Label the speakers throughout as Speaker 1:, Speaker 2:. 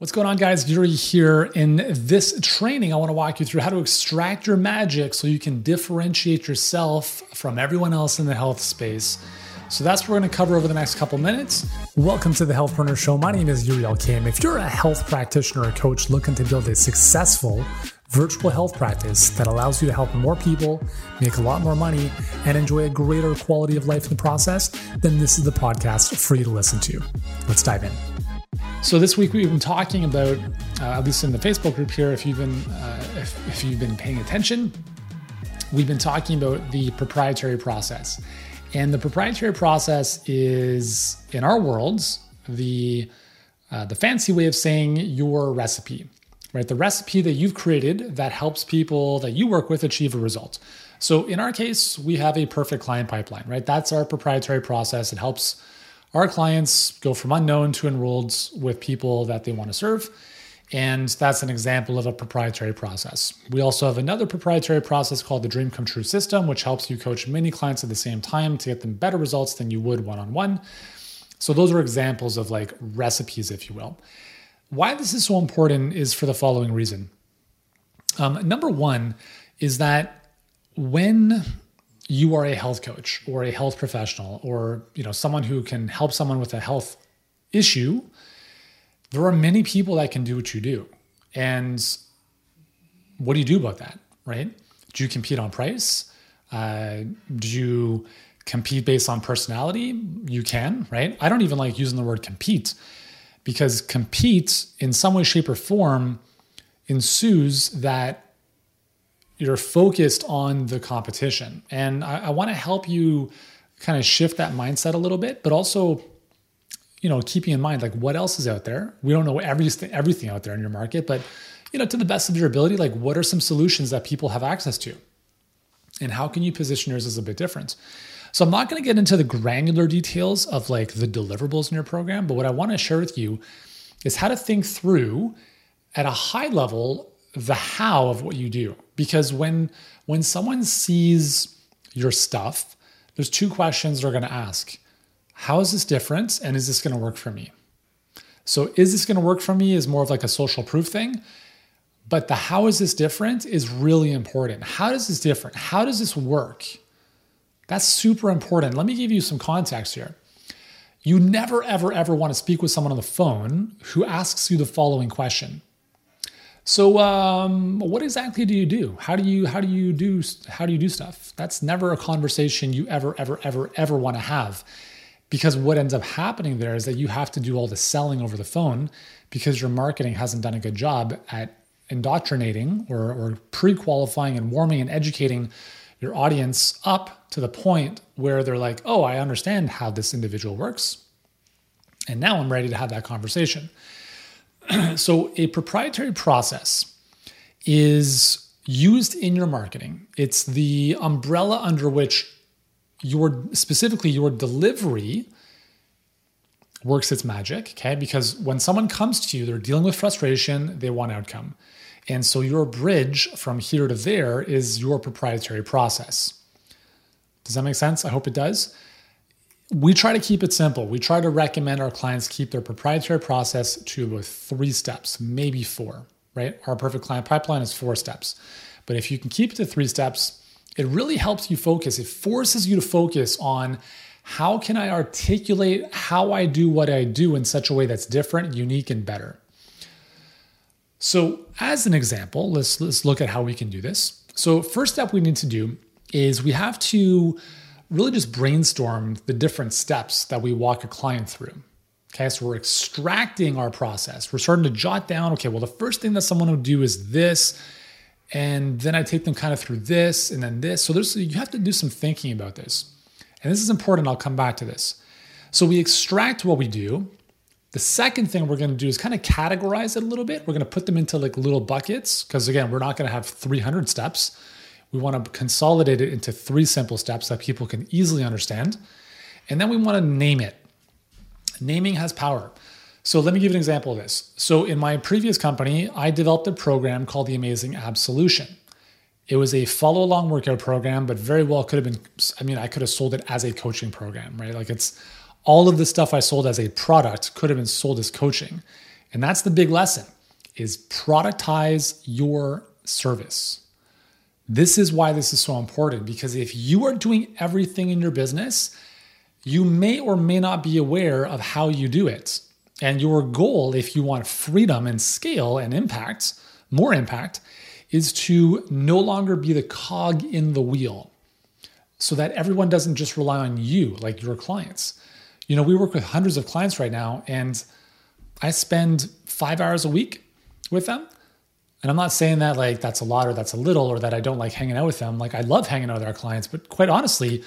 Speaker 1: What's going on, guys? Yuri here. In this training, I want to walk you through how to extract your magic so you can differentiate yourself from everyone else in the health space. So that's what we're going to cover over the next couple minutes. Welcome to the Healthpreneur Show. My name is Yuri Elkaim. If you're a health practitioner or coach looking to build a successful virtual health practice that allows you to help more people, make a lot more money, and enjoy a greater quality of life in the process, then this is the podcast for you to listen to. Let's dive in. So this week we've been talking about, uh, at least in the Facebook group here, if you've been uh, if, if you've been paying attention, we've been talking about the proprietary process, and the proprietary process is in our worlds the uh, the fancy way of saying your recipe, right? The recipe that you've created that helps people that you work with achieve a result. So in our case, we have a perfect client pipeline, right? That's our proprietary process. It helps our clients go from unknown to enrolled with people that they want to serve. And that's an example of a proprietary process. We also have another proprietary process called the Dream Come True system, which helps you coach many clients at the same time to get them better results than you would one on one. So, those are examples of like recipes, if you will. Why this is so important is for the following reason. Um, number one is that when you are a health coach or a health professional or you know someone who can help someone with a health issue there are many people that can do what you do. And what do you do about that right? Do you compete on price? Uh, do you compete based on personality? You can right? I don't even like using the word compete because compete in some way shape or form ensues that you're focused on the competition. And I, I want to help you kind of shift that mindset a little bit, but also, you know, keeping in mind like what else is out there. We don't know everything everything out there in your market, but you know, to the best of your ability, like what are some solutions that people have access to? And how can you position yours as a bit different? So I'm not going to get into the granular details of like the deliverables in your program, but what I want to share with you is how to think through at a high level the how of what you do because when when someone sees your stuff there's two questions they're going to ask. How is this different and is this going to work for me? So is this going to work for me is more of like a social proof thing but the how is this different is really important. How does this different? How does this work? That's super important. Let me give you some context here. You never ever ever want to speak with someone on the phone who asks you the following question so, um, what exactly do you do? How do you how do you do how do you do stuff? That's never a conversation you ever ever ever ever want to have, because what ends up happening there is that you have to do all the selling over the phone because your marketing hasn't done a good job at indoctrinating or, or pre-qualifying and warming and educating your audience up to the point where they're like, oh, I understand how this individual works, and now I'm ready to have that conversation. so, a proprietary process is used in your marketing. It's the umbrella under which your specifically your delivery works its magic, okay? Because when someone comes to you, they're dealing with frustration, they want outcome. And so your bridge from here to there is your proprietary process. Does that make sense? I hope it does we try to keep it simple. We try to recommend our clients keep their proprietary process to about three steps, maybe four, right? Our perfect client pipeline is four steps. But if you can keep it to three steps, it really helps you focus. It forces you to focus on how can I articulate how I do what I do in such a way that's different, unique, and better. So, as an example, let's, let's look at how we can do this. So, first step we need to do is we have to really just brainstormed the different steps that we walk a client through. Okay, so we're extracting our process. We're starting to jot down, okay, well, the first thing that someone would do is this. And then I take them kind of through this and then this. So there's you have to do some thinking about this. And this is important. I'll come back to this. So we extract what we do. The second thing we're going to do is kind of categorize it a little bit. We're going to put them into like little buckets because again, we're not going to have 300 steps. We want to consolidate it into three simple steps that people can easily understand. And then we want to name it. Naming has power. So let me give you an example of this. So in my previous company, I developed a program called the Amazing Abs Solution. It was a follow along workout program, but very well could have been, I mean, I could have sold it as a coaching program, right? Like it's all of the stuff I sold as a product could have been sold as coaching. And that's the big lesson is productize your service. This is why this is so important because if you are doing everything in your business, you may or may not be aware of how you do it. And your goal, if you want freedom and scale and impact, more impact, is to no longer be the cog in the wheel so that everyone doesn't just rely on you, like your clients. You know, we work with hundreds of clients right now, and I spend five hours a week with them. And I'm not saying that like that's a lot or that's a little or that I don't like hanging out with them. Like I love hanging out with our clients, but quite honestly,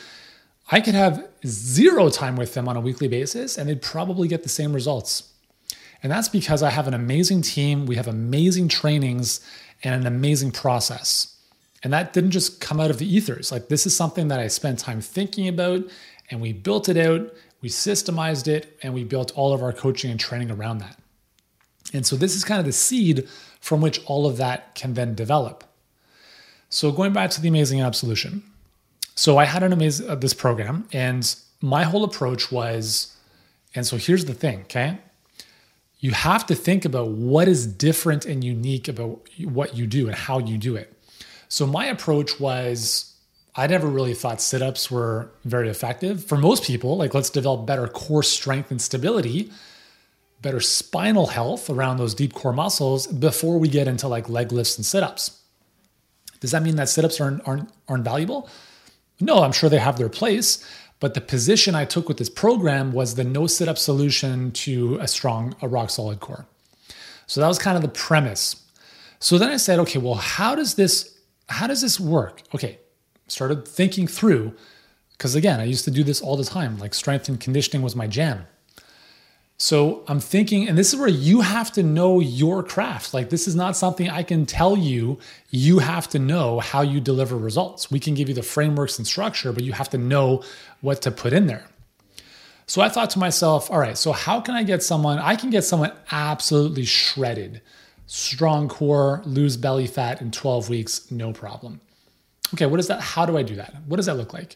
Speaker 1: I could have zero time with them on a weekly basis and they'd probably get the same results. And that's because I have an amazing team, we have amazing trainings, and an amazing process. And that didn't just come out of the ethers. Like, this is something that I spent time thinking about, and we built it out, we systemized it, and we built all of our coaching and training around that. And so, this is kind of the seed from which all of that can then develop. So, going back to the Amazing Abs Solution. So, I had an amazing uh, this program, and my whole approach was, and so here's the thing, okay? you have to think about what is different and unique about what you do and how you do it. So my approach was I never really thought sit ups were very effective. For most people, like let's develop better core strength and stability, better spinal health around those deep core muscles before we get into like leg lifts and sit ups. Does that mean that sit ups aren't, aren't, aren't valuable? No, I'm sure they have their place. But the position I took with this program was the no sit up solution to a strong, a rock solid core. So that was kind of the premise. So then I said, okay, well, how does this, how does this work? Okay, started thinking through, because again, I used to do this all the time. Like strength and conditioning was my jam. So I'm thinking, and this is where you have to know your craft. Like, this is not something I can tell you. You have to know how you deliver results. We can give you the frameworks and structure, but you have to know what to put in there. So I thought to myself, all right, so how can I get someone? I can get someone absolutely shredded, strong core, lose belly fat in 12 weeks, no problem. Okay, what is that? How do I do that? What does that look like?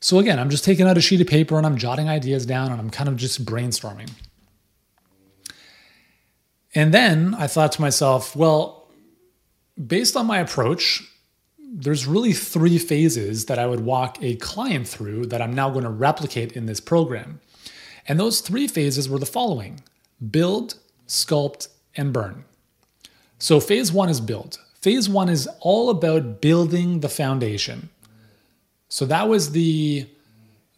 Speaker 1: So again, I'm just taking out a sheet of paper and I'm jotting ideas down and I'm kind of just brainstorming. And then I thought to myself, well, based on my approach, there's really three phases that I would walk a client through that I'm now going to replicate in this program. And those three phases were the following build, sculpt, and burn. So phase one is build. Phase one is all about building the foundation. So that was the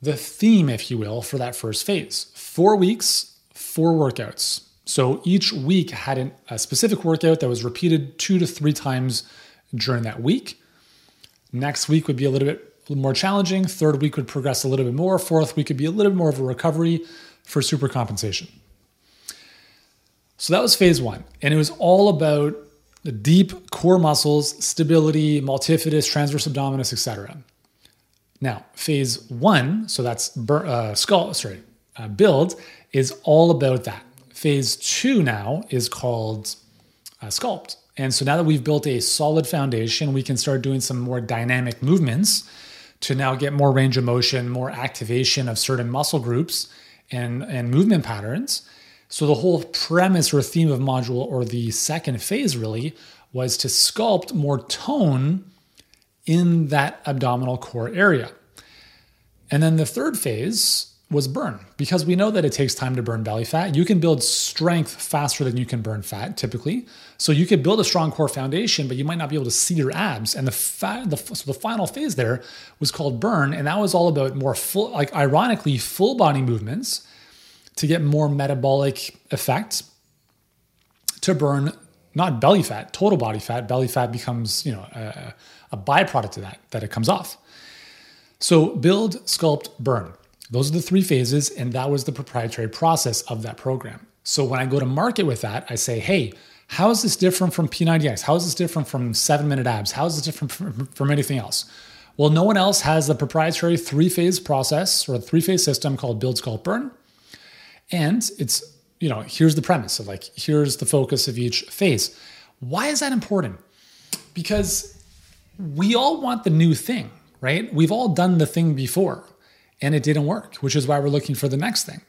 Speaker 1: the theme, if you will, for that first phase. Four weeks, four workouts. So each week had an, a specific workout that was repeated two to three times during that week. Next week would be a little bit more challenging. Third week would progress a little bit more. Fourth week would be a little bit more of a recovery for super compensation. So that was phase one. And it was all about the deep core muscles, stability, multifidus, transverse abdominis, etc. Now, phase one, so that's uh, skull, sorry, uh, build, is all about that. Phase two now is called uh, sculpt. And so now that we've built a solid foundation, we can start doing some more dynamic movements to now get more range of motion, more activation of certain muscle groups and, and movement patterns. So the whole premise or theme of module or the second phase really was to sculpt more tone in that abdominal core area. And then the third phase was burn because we know that it takes time to burn belly fat. You can build strength faster than you can burn fat typically. So you could build a strong core foundation, but you might not be able to see your abs. And the fat, the, so the final phase there was called burn, and that was all about more full, like ironically, full body movements to get more metabolic effect to burn not belly fat, total body fat. Belly fat becomes, you know, a, a byproduct of that, that it comes off. So build, sculpt, burn. Those are the three phases, and that was the proprietary process of that program. So when I go to market with that, I say, hey, how is this different from P90X? How is this different from seven minute abs? How is this different from, from anything else? Well, no one else has the proprietary three phase process or three phase system called build, sculpt, burn. And it's, you know, here's the premise of like, here's the focus of each phase. Why is that important? Because we all want the new thing, right? We've all done the thing before and it didn't work, which is why we're looking for the next thing.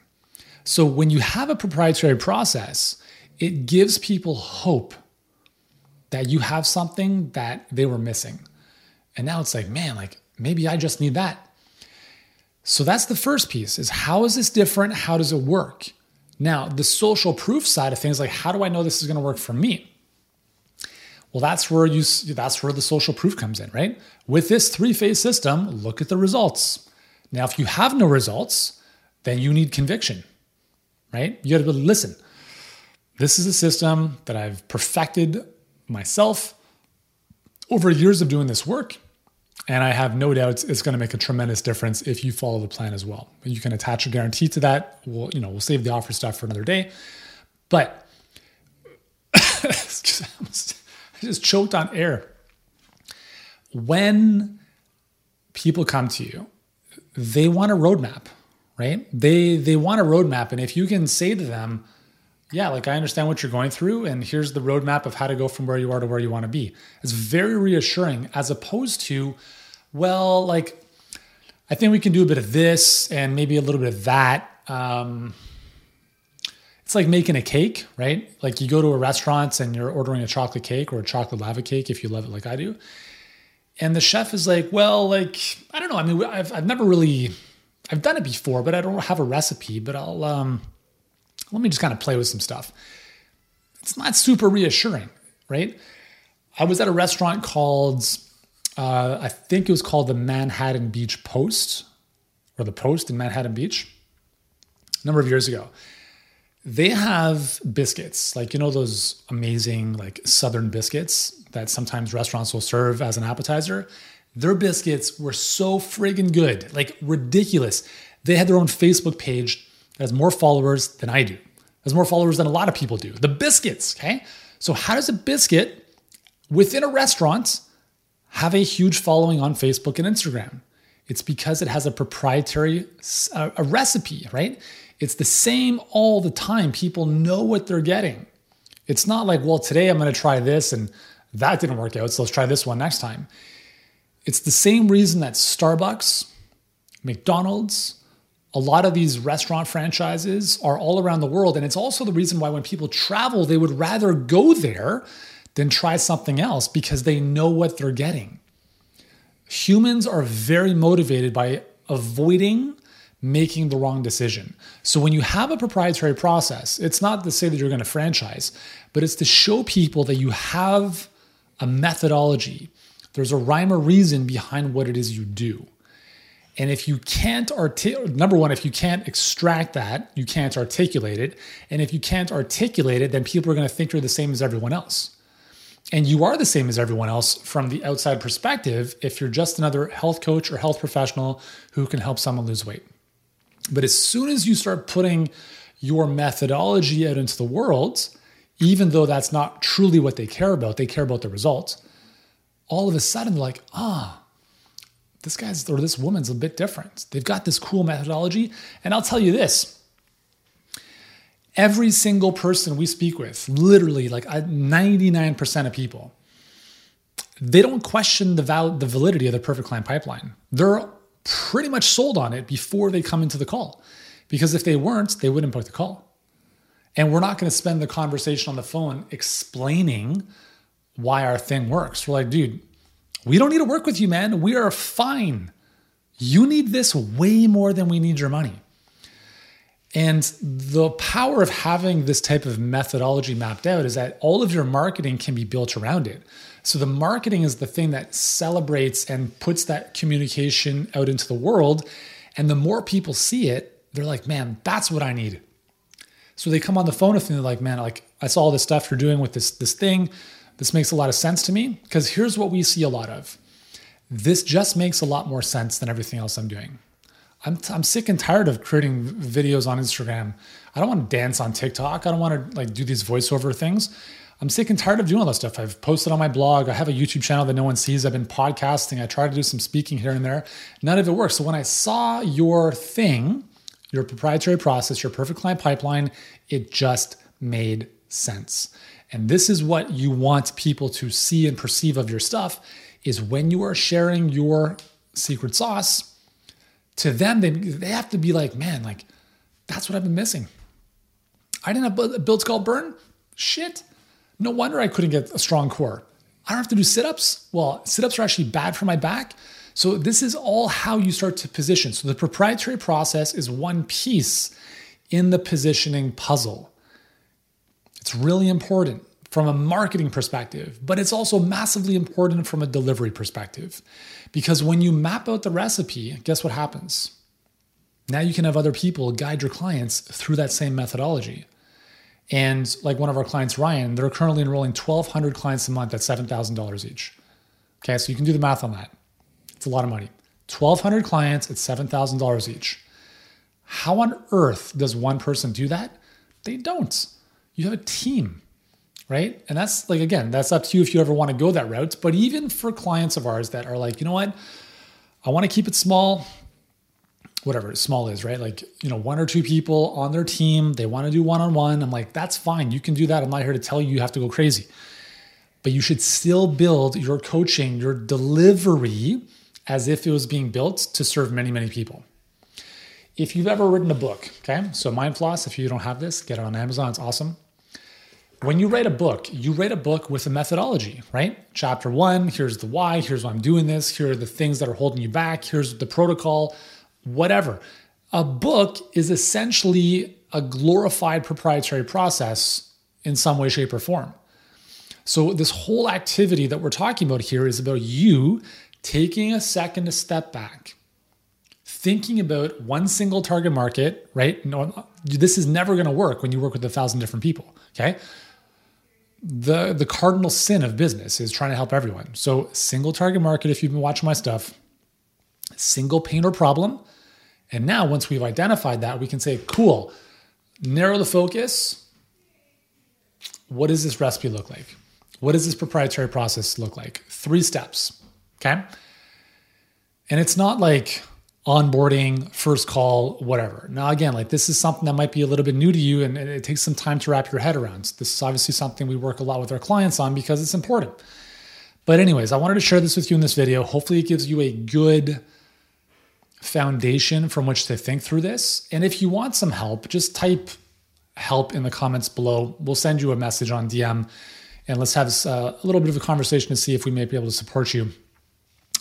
Speaker 1: So when you have a proprietary process, it gives people hope that you have something that they were missing. And now it's like, man, like maybe I just need that. So that's the first piece is how is this different? How does it work? Now, the social proof side of things like how do I know this is going to work for me? Well, that's where you that's where the social proof comes in, right? With this three-phase system, look at the results. Now, if you have no results, then you need conviction. Right? You got to listen. This is a system that I've perfected myself over years of doing this work. And I have no doubts it's going to make a tremendous difference if you follow the plan as well. You can attach a guarantee to that. We'll, you know, we'll save the offer stuff for another day. But just choked on air. When people come to you, they want a roadmap, right? They they want a roadmap. And if you can say to them, yeah, like I understand what you're going through, and here's the roadmap of how to go from where you are to where you want to be. It's very reassuring as opposed to, well, like, I think we can do a bit of this and maybe a little bit of that. Um, it's like making a cake, right? Like you go to a restaurant and you're ordering a chocolate cake or a chocolate lava cake if you love it like I do. And the chef is like, well, like, I don't know. I mean, I've, I've never really, I've done it before, but I don't have a recipe, but I'll, um, let me just kind of play with some stuff. It's not super reassuring, right? I was at a restaurant called, uh, I think it was called the Manhattan Beach Post or the Post in Manhattan Beach a number of years ago. They have biscuits, like, you know, those amazing, like, Southern biscuits that sometimes restaurants will serve as an appetizer. Their biscuits were so friggin' good, like, ridiculous. They had their own Facebook page that has more followers than I do, has more followers than a lot of people do. The biscuits, okay? So, how does a biscuit within a restaurant have a huge following on Facebook and Instagram? It's because it has a proprietary a recipe, right? It's the same all the time. People know what they're getting. It's not like, well, today I'm going to try this and that didn't work out, so let's try this one next time. It's the same reason that Starbucks, McDonald's, a lot of these restaurant franchises are all around the world. And it's also the reason why when people travel, they would rather go there than try something else because they know what they're getting. Humans are very motivated by avoiding making the wrong decision. So when you have a proprietary process, it's not to say that you're going to franchise, but it's to show people that you have a methodology. There's a rhyme or reason behind what it is you do. And if you can't articulate, number one, if you can't extract that, you can't articulate it. And if you can't articulate it, then people are going to think you're the same as everyone else. And you are the same as everyone else from the outside perspective if you're just another health coach or health professional who can help someone lose weight. But as soon as you start putting your methodology out into the world, even though that's not truly what they care about, they care about the results, all of a sudden like, ah, this guy's or this woman's a bit different. They've got this cool methodology. And I'll tell you this every single person we speak with, literally like 99% of people, they don't question the, val- the validity of the perfect client pipeline. They're pretty much sold on it before they come into the call. Because if they weren't, they wouldn't book the call. And we're not going to spend the conversation on the phone explaining why our thing works. We're like, dude, we don't need to work with you, man. We are fine. You need this way more than we need your money. And the power of having this type of methodology mapped out is that all of your marketing can be built around it. So the marketing is the thing that celebrates and puts that communication out into the world. And the more people see it, they're like, man, that's what I need. So they come on the phone with me, they're like, man, like I saw all this stuff you're doing with this, this thing. This makes a lot of sense to me because here's what we see a lot of. This just makes a lot more sense than everything else I'm doing. I'm, I'm sick and tired of creating videos on Instagram. I don't want to dance on TikTok. I don't want to like do these voiceover things. I'm sick and tired of doing all that stuff. I've posted on my blog. I have a YouTube channel that no one sees. I've been podcasting. I try to do some speaking here and there. None of it works. So when I saw your thing, your proprietary process, your perfect client pipeline, it just made sense. And this is what you want people to see and perceive of your stuff is when you are sharing your secret sauce to them they, they have to be like man like That's what I've been missing. I didn't have a build sculpt burn. Shit. No wonder I couldn't get a strong core. I don't have to do sit ups. Well, sit ups are actually bad for my back. So, this is all how you start to position. So, the proprietary process is one piece in the positioning puzzle. It's really important from a marketing perspective, but it's also massively important from a delivery perspective. Because when you map out the recipe, guess what happens? Now you can have other people guide your clients through that same methodology. And like one of our clients, Ryan, they're currently enrolling 1,200 clients a month at $7,000 each. Okay, so you can do the math on that. It's a lot of money. 1,200 clients at $7,000 each. How on earth does one person do that? They don't. You have a team right? And that's like, again, that's up to you if you ever want to go that route. But even for clients of ours that are like, you know what, I want to keep it small, whatever small is, right? Like, you know, one or two people on their team, they want to do one on one. I'm like, that's fine. You can do that. I'm not here to tell you you have to go crazy. But you should still build your coaching, your delivery as if it was being built to serve many, many people. If you've ever written a book, okay, so Mind Floss, if you don't have this, get it on Amazon. It's awesome when you write a book, you write a book with a methodology, right? Chapter one, here's the why, here's why I'm doing this, here are the things that are holding you back, here's the protocol, whatever. A book is essentially a glorified proprietary process in some way, shape, or form. So, this whole activity that we're talking about here is about you taking a second to step back, thinking about one single target market, right? No, this is never going to work when you work with a thousand different people, okay? The the cardinal sin of business is trying to help everyone. So single target market if you've been watching my stuff, single pain or problem. And now once we've identified that, we can say, cool, narrow the focus. What does this recipe look like? What does this proprietary process look like? Three steps. Okay. And it's not like onboarding, first call, whatever. Now, again, like this is something that might be a little bit new to you and it takes some time to wrap your head around. This is obviously something we work a lot with our clients on because it's important. But, anyways, I wanted to share this with you in this video. Hopefully, it gives you a good foundation from which to think through this. And if you want some help, just type help in the comments below. We'll send you a message on DM and let's have uh, a little bit of a conversation to see if we may be able to support you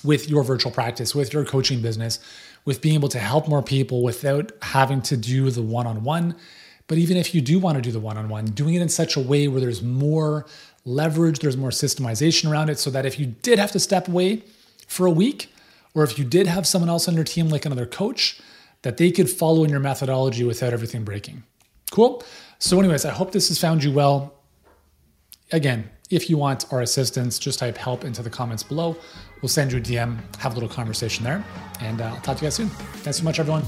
Speaker 1: with your virtual practice, with your coaching business, with being able to help more people without having to do the one on one. But even if you do want to do the one on one, doing it in such a way where there's more leverage, there's more systemization around it, so that if you did have to step away for a week, or if you did have someone else on your team, like another coach, that they could follow in your methodology without everything breaking. Cool. So, anyways, I hope this has found you well. Again, if you want our assistance, just type help into the comments below. We'll send you a DM, have a little conversation there, and uh, I'll talk to you guys soon. Thanks so much, everyone.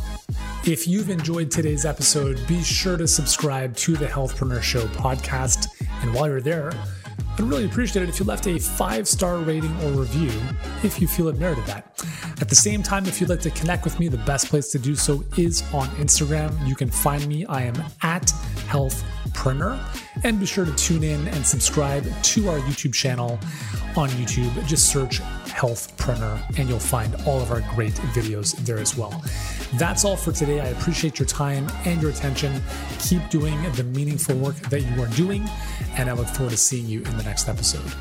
Speaker 1: If you've enjoyed today's episode, be sure to subscribe to the Healthpreneur Show podcast. And while you're there, I'd really appreciate it if you left a five star rating or review if you feel it merited that. At the same time, if you'd like to connect with me, the best place to do so is on Instagram. You can find me. I am at Healthpreneur. And be sure to tune in and subscribe to our YouTube channel on YouTube. Just search Healthpreneur and you'll find all of our great videos there as well. That's all for today. I appreciate your time and your attention. Keep doing the meaningful work that you are doing, and I look forward to seeing you in the next episode.